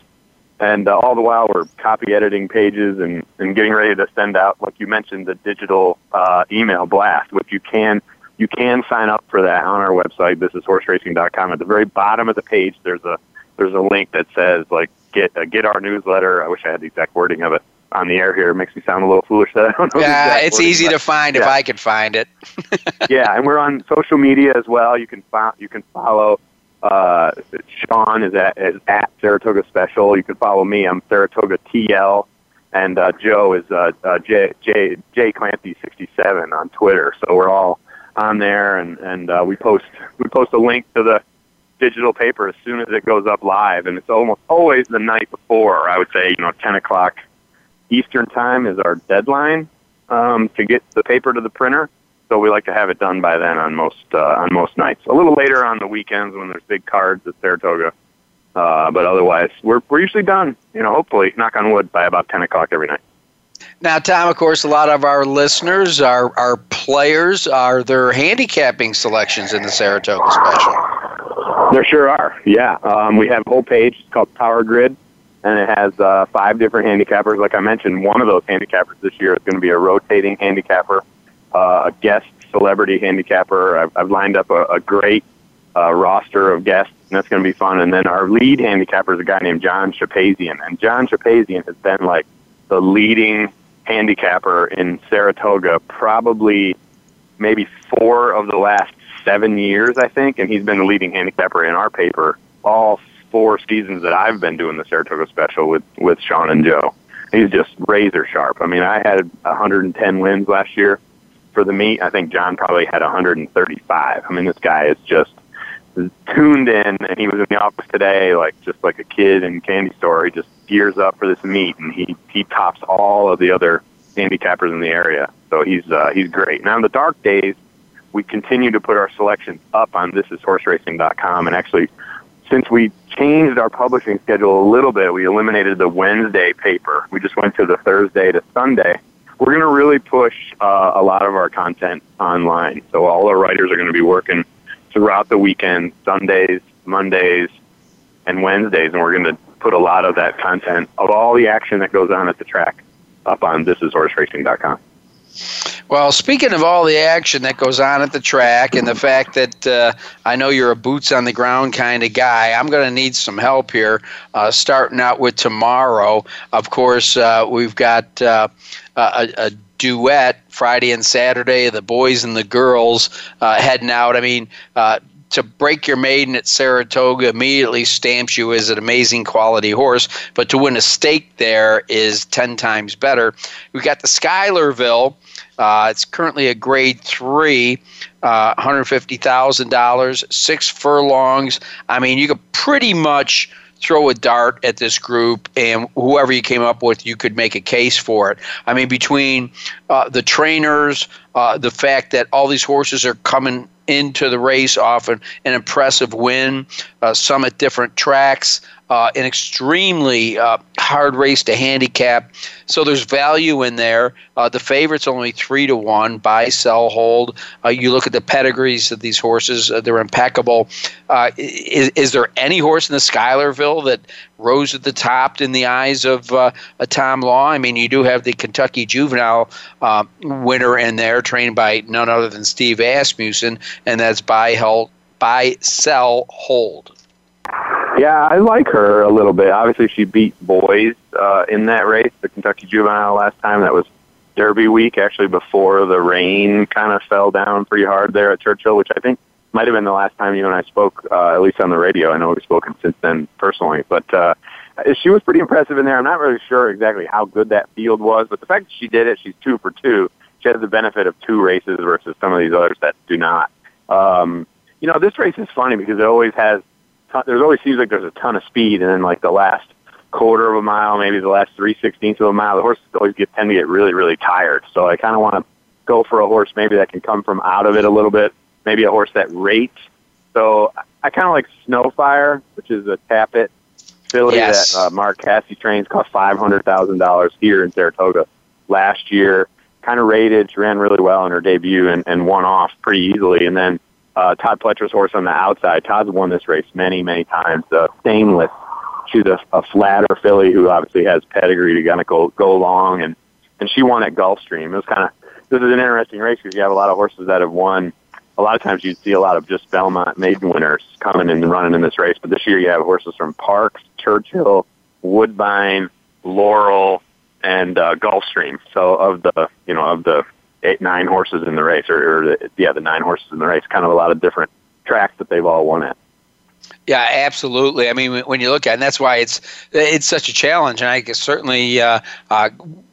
And uh, all the while, we're copy editing pages and, and getting ready to send out, like you mentioned, the digital uh, email blast, which you can you can sign up for that on our website. This is horseracing.com. At the very bottom of the page, there's a there's a link that says like get uh, get our newsletter. I wish I had the exact wording of it on the air here. It makes me sound a little foolish that I don't know. Yeah, it's easy to find yeah. if I can find it. yeah, and we're on social media as well. You can fo- you can follow uh, Sean is at is at Saratoga Special. You can follow me. I'm Saratoga TL, and uh, Joe is uh, uh, J J J Clancy 67 on Twitter. So we're all on there, and and uh, we post we post a link to the digital paper as soon as it goes up live, and it's almost always the night before. I would say you know 10 o'clock Eastern time is our deadline um, to get the paper to the printer. So we like to have it done by then on most uh, on most nights. A little later on the weekends when there's big cards at Saratoga, uh, but otherwise we're we're usually done. You know, hopefully, knock on wood, by about 10 o'clock every night. Now, Tom, of course, a lot of our listeners are, are players. Are there handicapping selections in the Saratoga Special? There sure are. Yeah, um, we have a whole page it's called Power Grid, and it has uh, five different handicappers. Like I mentioned, one of those handicappers this year is going to be a rotating handicapper, uh, a guest celebrity handicapper. I've, I've lined up a, a great uh, roster of guests, and that's going to be fun. And then our lead handicapper is a guy named John Shapazian, and John Shapazian has been like the leading handicapper in Saratoga, probably maybe four of the last seven years, I think, and he's been the leading handicapper in our paper all four seasons that I've been doing the Saratoga Special with with Sean and Joe. He's just razor sharp. I mean, I had 110 wins last year for the meet. I think John probably had 135. I mean, this guy is just tuned in, and he was in the office today, like just like a kid in candy store. He just gears up for this meet, and he he tops all of the other handicappers in the area. So he's uh, he's great. Now in the dark days, we continue to put our selections up on thisishorseracing.com, and actually, since we changed our publishing schedule a little bit, we eliminated the Wednesday paper. We just went to the Thursday to Sunday. We're going to really push uh, a lot of our content online. So all our writers are going to be working throughout the weekend, Sundays, Mondays, and Wednesdays, and we're going to put a lot of that content of all the action that goes on at the track up on thisishorseracing.com. Well, speaking of all the action that goes on at the track and the fact that uh, I know you're a boots on the ground kind of guy, I'm going to need some help here. Uh, starting out with tomorrow, of course, uh, we've got uh, a, a duet Friday and Saturday, the boys and the girls uh, heading out. I mean, uh, to break your maiden at Saratoga immediately stamps you as an amazing quality horse, but to win a stake there is 10 times better. We've got the Schuylerville. Uh, it's currently a grade three, uh, $150,000, six furlongs. I mean, you could pretty much throw a dart at this group, and whoever you came up with, you could make a case for it. I mean, between uh, the trainers, uh, the fact that all these horses are coming into the race often, an, impressive win, uh, some at different tracks, uh, an extremely uh, hard race to handicap. So there's value in there. Uh, the favorite's only three to one. Buy, sell, hold. Uh, you look at the pedigrees of these horses; uh, they're impeccable. is, is there any horse in the Schuylerville that rose at the top in the eyes of a Tom Law? I mean, you do have the Kentucky Juvenile winner in there, trained by none other than Steve Asmussen, and that's buy, held, buy, sell, hold. Yeah, I like her a little bit. Obviously, she beat boys uh, in that race, the Kentucky Juvenile last time. That was Derby week, actually before the rain kind of fell down pretty hard there at Churchill, which I think might have been the last time you and I spoke, uh, at least on the radio. I know we've spoken since then personally, but uh, she was pretty impressive in there. I'm not really sure exactly how good that field was, but the fact that she did it, she's two for two. She has the benefit of two races versus some of these others that do not. Um, you know, this race is funny because it always has ton, there's always seems like there's a ton of speed, and then like the last quarter of a mile, maybe the last three sixteenths of a mile, the horses always get tend to get really, really tired. So I kind of want to go for a horse maybe that can come from out of it a little bit, maybe a horse that rates. So I kind of like Snowfire, which is a Tapit filly Yes. that uh, Mark Casse trains, cost five hundred thousand dollars here in Saratoga last year. Kind of rated, she ran really well in her debut and, and won off pretty easily. And then uh, Todd Pletcher's horse on the outside. Todd's won this race many, many times. Uh, Stainless. She's a, a flatter filly who obviously has pedigree to kind of go go long, and and she won at Gulfstream. It was kind of this is an interesting race because you have a lot of horses that have won. A lot of times you'd see a lot of just Belmont maiden winners coming and running in this race, but this year you have horses from Parks, Churchill, Woodbine, Laurel, and uh, Gulfstream. So of the you know of the eight nine horses in the race, or, or the, yeah, the nine horses in the race, kind of a lot of different tracks that they've all won at. Yeah, absolutely. I mean, when you look at it, and that's why it's it's such a challenge, and I guess certainly uh, uh,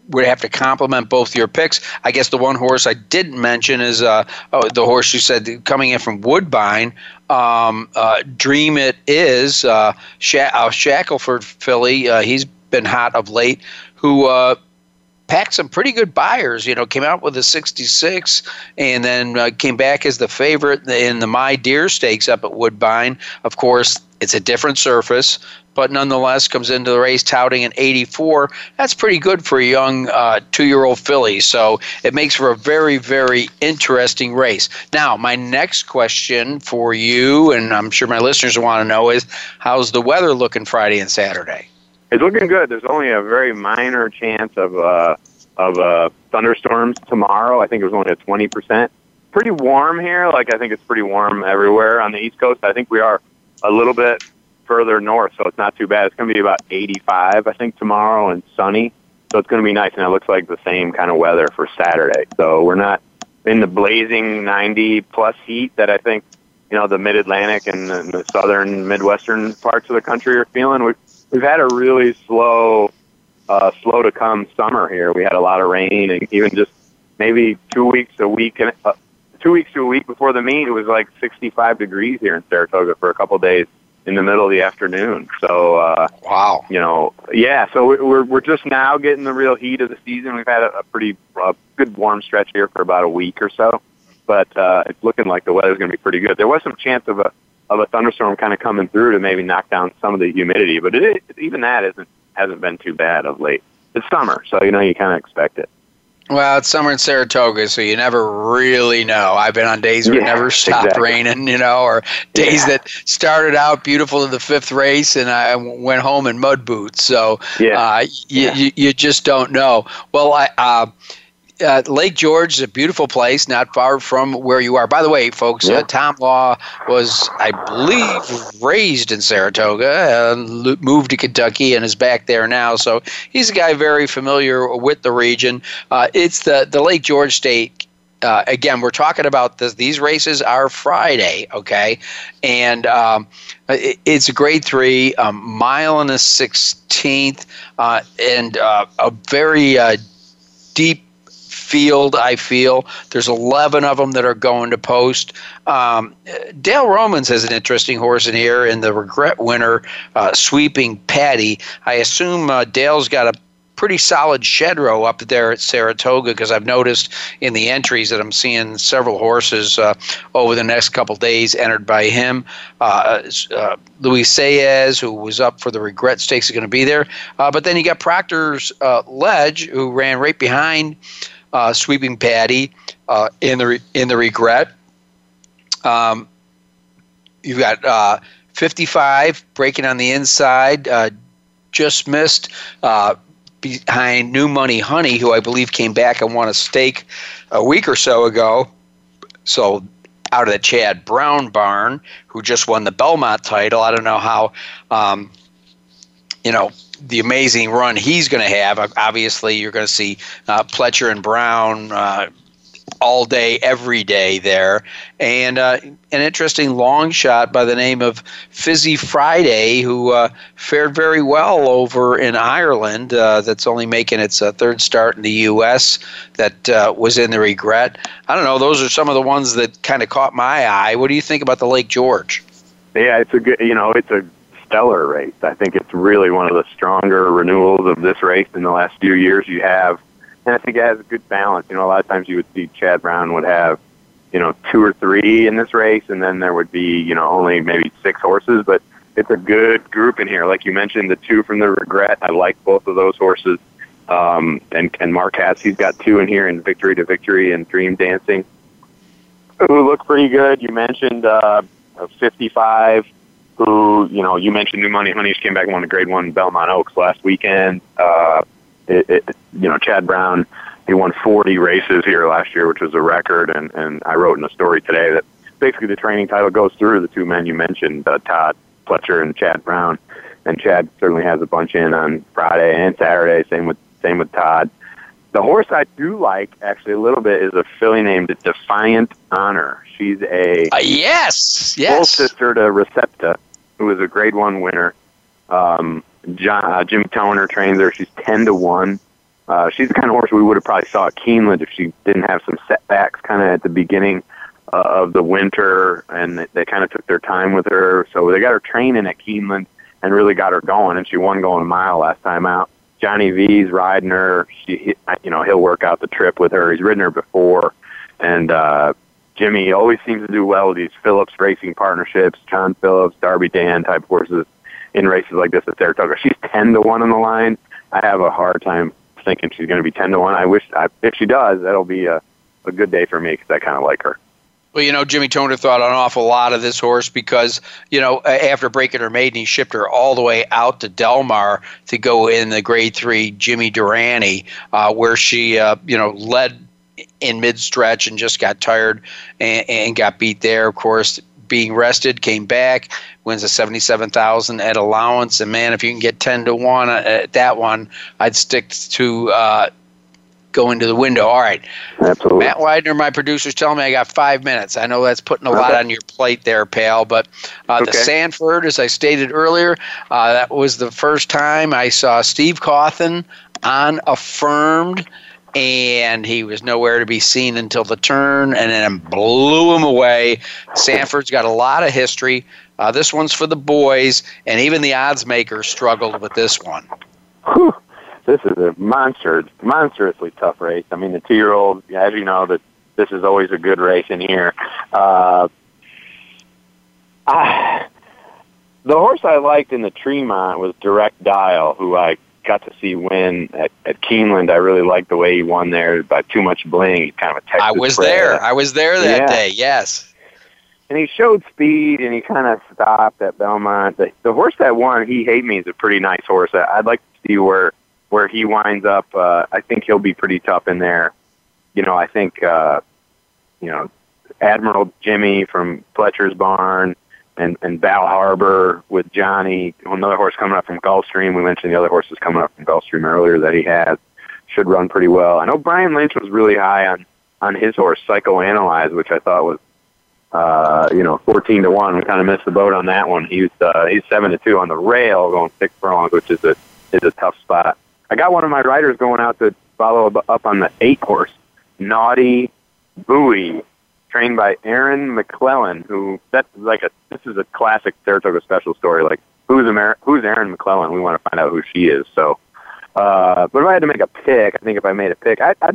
would have to compliment both your picks. I guess the one horse I didn't mention is uh, oh, the horse you said coming in from Woodbine. Um, uh, Dream It Is uh, Sha- uh, Shackleford filly. Uh, he's been hot of late. Who uh, packed some pretty good Beyers. You know, came out with a 66 and then uh, came back as the favorite in the My Dear Stakes up at Woodbine. Of course, it's a different surface, but nonetheless comes into the race touting an 84. That's pretty good for a young uh, two-year-old filly. So it makes for a very, very interesting race. Now, my next question for you, and I'm sure my listeners want to know, is how's the weather looking Friday and Saturday? It's looking good. There's only a very minor chance of uh, of uh, thunderstorms tomorrow. I think it was only a 20 percent. Pretty warm here. Like I think it's pretty warm everywhere on the East Coast. I think we are a little bit further north, so it's not too bad. It's going to be about 85, I think, tomorrow and sunny. So it's going to be nice, and it looks like the same kind of weather for Saturday. So we're not in the blazing 90 plus heat that I think you know the Mid Atlantic and the, the southern Midwestern parts of the country are feeling. We've we've had a really slow, uh, slow to come summer here. We had a lot of rain, and even just maybe two weeks a week and uh, two weeks to a week before the meet, it was like 65 degrees here in Saratoga for a couple of days in the middle of the afternoon. So uh, wow, you know, yeah. So we- we're we're just now getting the real heat of the season. We've had a, a pretty uh, good warm stretch here for about a week or so, but uh, it's looking like the weather's going to be pretty good. There was some chance of a of a thunderstorm kind of coming through to maybe knock down some of the humidity, but it, even that isn't hasn't been too bad of late. It's summer, so you know you kind of expect it. Well, it's summer in Saratoga, so you never really know. I've been on days where it never stopped exactly. raining, you know, or days Yeah. that started out beautiful in the fifth race and I went home in mud boots. So Yeah. uh, you, you, you just don't know. Well, I. Uh, uh, Lake George is a beautiful place, not far from where you are. By the way, folks, Yeah. uh, Tom Law was, I believe, raised in Saratoga, and moved to Kentucky, and is back there now. So he's a guy very familiar with the region. Uh, it's the the Lake George State. Uh, again, we're talking about this. These races are Friday, okay, and um, it, it's a grade three, a mile and a sixteenth, uh, and uh, a very uh, deep field. I feel there's 11 of them that are going to post. Um, Dale Romans has an interesting horse in here, in the regret winner, uh, sweeping Paddy. I assume uh, Dale's got a pretty solid shed row up there at Saratoga because I've noticed in the entries that I'm seeing several horses uh, over the next couple days entered by him. Uh, uh, Luis Saez, who was up for the Regret Stakes, is going to be there. Uh, but then you got Proctor's uh, Ledge, who ran right behind uh, Sweeping Paddy uh, in the re- in the Regret. Um, you've got uh, 55 breaking on the inside, uh, just missed uh, behind New Money Honey, who I believe came back and won a stake a week or so ago. So out of the Chad Brown barn, who just won the Belmont title. I don't know how, um, you know, the amazing run he's going to have. Obviously, you're going to see uh, Pletcher and Brown uh, all day, every day there. And uh, an interesting long shot by the name of Fizzy Friday, who uh, fared very well over in Ireland. Uh, that's only making its uh, third start in the U.S. That was in the regret. I don't know. Those are some of the ones that kind of caught my eye. What do you think about the Lake George? Yeah, it's a good. You know, it's a stellar race. I think it's really one of the stronger renewals of this race in the last few years. You have, and I think it has a good balance. You know, a lot of times you would see Chad Brown would have, you know, two or three in this race, and then there would be, you know, only maybe six horses. But it's a good group in here. Like you mentioned, the two from the Regret. I like both of those horses. Um, and and has he's got two in here in Victory to Victory and Dream Dancing, who look pretty good. You mentioned uh, 55 who, you know, you mentioned New Money Honey, Honeys came back and won the Grade One Belmont Oaks last weekend. Uh, it, it, you know, Chad Brown, he won 40 races here last year, which was a record. And and I wrote in a story today that basically the training title goes through the two men you mentioned, uh, Todd Pletcher and Chad Brown. And Chad certainly has a bunch in on Friday and Saturday. Same with same with Todd. The horse I do like actually a little bit is a filly named Defiant Honor. She's a uh, yes, yes, full sister to Recepta, who was a Grade One winner. Um, John, uh, Jim Toner trains her. She's ten to one. Uh, she's the kind of horse we would have probably saw at Keeneland if she didn't have some setbacks kind of at the beginning uh, of the winter, and they, they kind of took their time with her. So they got her training at Keeneland and really got her going, and she won going a mile last time out. Johnny V's riding her. She, you know, he'll work out the trip with her. He's ridden her before, and uh, Jimmy always seems to do well with these Phillips racing partnerships, John Phillips, Darby Dan type horses in races like this at Saratoga. She's ten to one on the line. I have a hard time thinking she's going to be ten to one. I wish I, if she does, that'll be a a good day for me because I kind of like her. Well, you know, Jimmy Toner thought an awful lot of this horse because, you know, after breaking her maiden, he shipped her all the way out to Del Mar to go in the Grade Three Jimmy Durante, uh, where she, uh, you know, led in mid stretch and just got tired and, and got beat there. Of course, being rested, came back, wins a seventy-seven thousand at allowance, and man, if you can get ten to one at that one, I'd stick to uh, going to the window. All right, absolutely. Matt Widener, my producer's telling me I got five minutes. I know that's putting a okay. lot on your plate there, pal. But uh, okay. the Sanford, as I stated earlier, uh, that was the first time I saw Steve Cauthen on affirmed and he was nowhere to be seen until the turn, and then blew him away. Sanford's got a lot of history. Uh, this one's for the boys, and even the odds makers struggled with this one. Whew. This is a monster, monstrously tough race. I mean, the two-year-old, as you know, that this is always a good race in here. Uh, I, the horse I liked in the Tremont was Direct Dial, who I got to see win at, at Keeneland. I really liked the way he won there by too much bling. He's kind of a Texas I was there. I was there that yeah. day. Yes. And he showed speed, and he kind of stopped at Belmont. The, the horse that won, he hate me, is a pretty nice horse. I'd like to see where where he winds up. Uh, I think he'll be pretty tough in there. You know, I think uh, you know Admiral Jimmy from Pletcher's Barn and and Bal Harbour with Johnny. Another horse coming up from Gulfstream. We mentioned the other horses coming up from Gulfstream earlier that he has should run pretty well. I know Brian Lynch was really high on on his horse Psychoanalyze, which I thought was uh, you know fourteen to one. We kind of missed the boat on that one. He's uh, he's seven to two on the rail, going six furlongs, which is a is a tough spot. I got one of my riders going out to follow up on the eight horse, Naughty Buoy trained by Aaron McClellan, who that's like a this is a classic Saratoga special story. Like who's Amer- who's Aaron McClellan? We want to find out who she is. So, uh, but if I had to make a pick, I think if I made a pick, I I,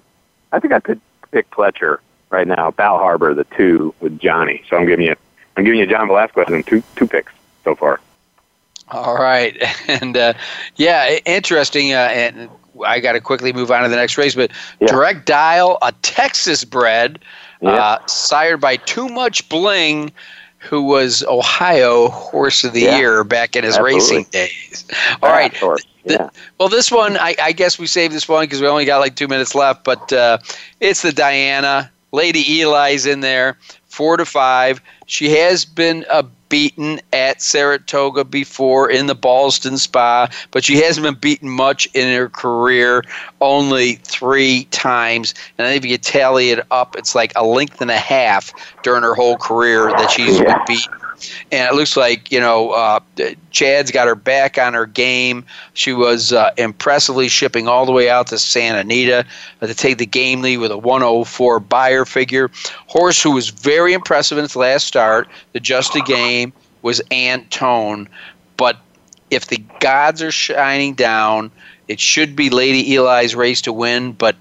I think I could pick Pletcher right now. Bal Harbour, the two with Johnny. So I'm giving you I'm giving you John Velazquez and two two picks so far. All right, and uh, yeah, interesting. Uh, and I got to quickly move on to the next race, but yeah. Direct Dial, a Texas bred yeah. uh, sired by Too Much Bling, who was Ohio Horse of the yeah. Year back in his Absolutely. racing days. All right. The, well, this one, I, I, guess we saved this one because we only got like two minutes left, but uh, it's the Diana. Lady Eli's in there, four to five. She has been a beaten at Saratoga before in the Ballston Spa, but she hasn't been beaten much in her career, only three times. And if you tally it up, it's like a length and a half during her whole career that she's yeah. been beaten and it looks like you know uh, Chad's got her back on her game. She was uh, impressively shipping all the way out to Santa Anita to take the Gamely with a 104 Beyer figure. Horse who was very impressive in its last start, the just a game was Antonoe. But if the gods are shining down, it should be Lady Eli's race to win. But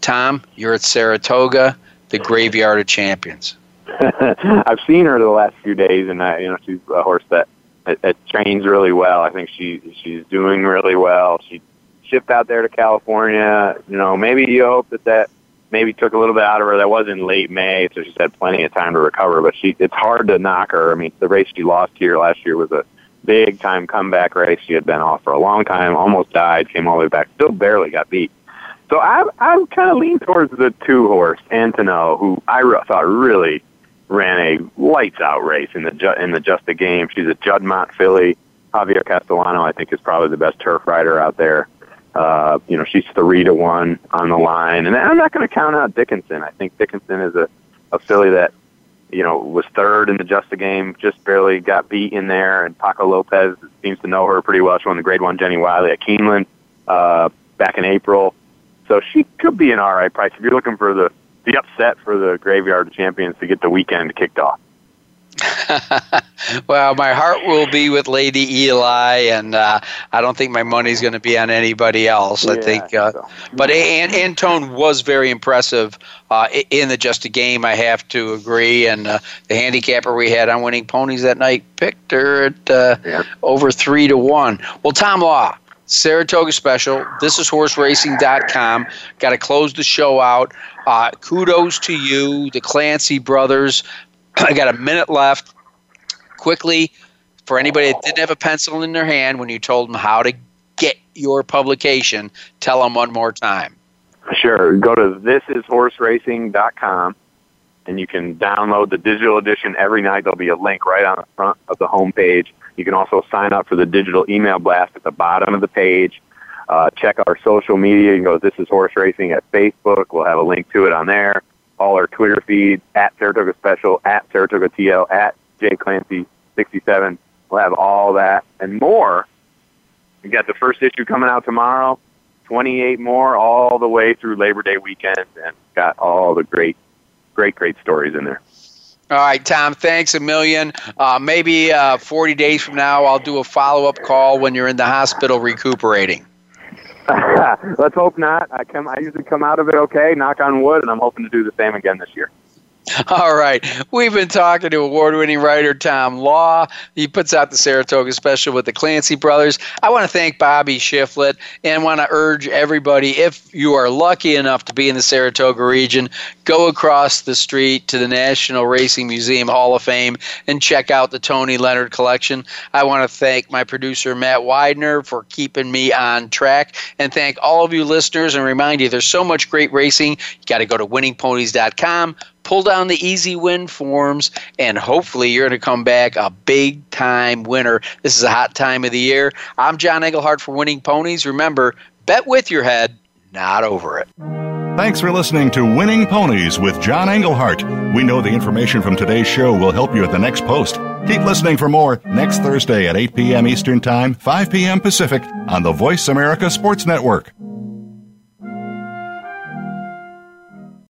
Tom, you're at Saratoga, the graveyard of champions. I've seen her the last few days, and I, you know, she's a horse that, that, that trains really well. I think she she's doing really well. She shipped out there to California. You know, maybe you hope that that maybe took a little bit out of her. That was in late May, so she's had plenty of time to recover. But she, it's hard to knock her. I mean, the race she lost here last year was a big time comeback race. She had been off for a long time, almost died, came all the way back, still barely got beat. So I, I'm kind of lean towards the two horse Antonoe, who I re- thought really ran a lights out race in the ju- in the just a game. She's a Juddmonte filly. Javier Castellano, I think, is probably the best turf rider out there. Uh, you know, she's three to one on the line, and I'm not going to count out Dickinson. I think Dickinson is a a filly that you know was third in the just a game, just barely got beat in there, and Paco Lopez seems to know her pretty well. She won the Grade One Jenny Wiley at Keeneland uh, back in April, so she could be an all right price if you're looking for the the upset for the Graveyard Champions to get the weekend kicked off. well, my heart will be with Lady Eli, and uh, I don't think my money's going to be on anybody else. Yeah, I think, uh, so. but An- Antonoe was very impressive uh, in the just a game. I have to agree, and uh, the handicapper we had on winning ponies that night picked her at uh, Yeah. over three to one. Well, Tom Law. Saratoga special. This is horseracing.com. Got to close the show out. Uh, kudos to you, the Clancy brothers. I got a minute left. Quickly, for anybody that didn't have a pencil in their hand when you told them how to get your publication, tell them one more time. Sure. Go to thisishorseracing.com and you can download the digital edition every night. There'll be a link right on the front of the homepage. You can also sign up for the digital email blast at the bottom of the page. Uh, check our social media. You can go, This is Horse Racing at Facebook. We'll have a link to it on there. All our Twitter feeds at Saratoga Special, at Saratoga TL, at J Clancy 67. We'll have all that and more. We got the first issue coming out tomorrow. 28 more all the way through Labor Day weekend, and got all the great, great, great stories in there. All right, Tom, thanks a million. Uh, maybe uh, 40 days from now, I'll do a follow up call when you're in the hospital recuperating. Let's hope not. I come. I usually come out of it okay. Knock on wood, and I'm hoping to do the same again this year. All right. We've been talking to award winning writer Tom Law. He puts out the Saratoga special with the Clancy brothers. I want to thank Bobby Shiflet and want to urge everybody if you are lucky enough to be in the Saratoga region, go across the street to the National Racing Museum Hall of Fame and check out the Tony Leonard collection. I want to thank my producer Matt Widener for keeping me on track and thank all of you listeners and remind you there's so much great racing. You got to go to winningponies.com pull down the easy win forms, and hopefully you're going to come back a big time winner. This is a hot time of the year. I'm John Engelhart for Winning Ponies. Remember, bet with your head, not over it. Thanks for listening to Winning Ponies with John Engelhart. We know the information from today's show will help you at the next post. Keep listening for more next Thursday at 8 p.m. Eastern Time, 5 p.m. Pacific on the Voice America Sports Network.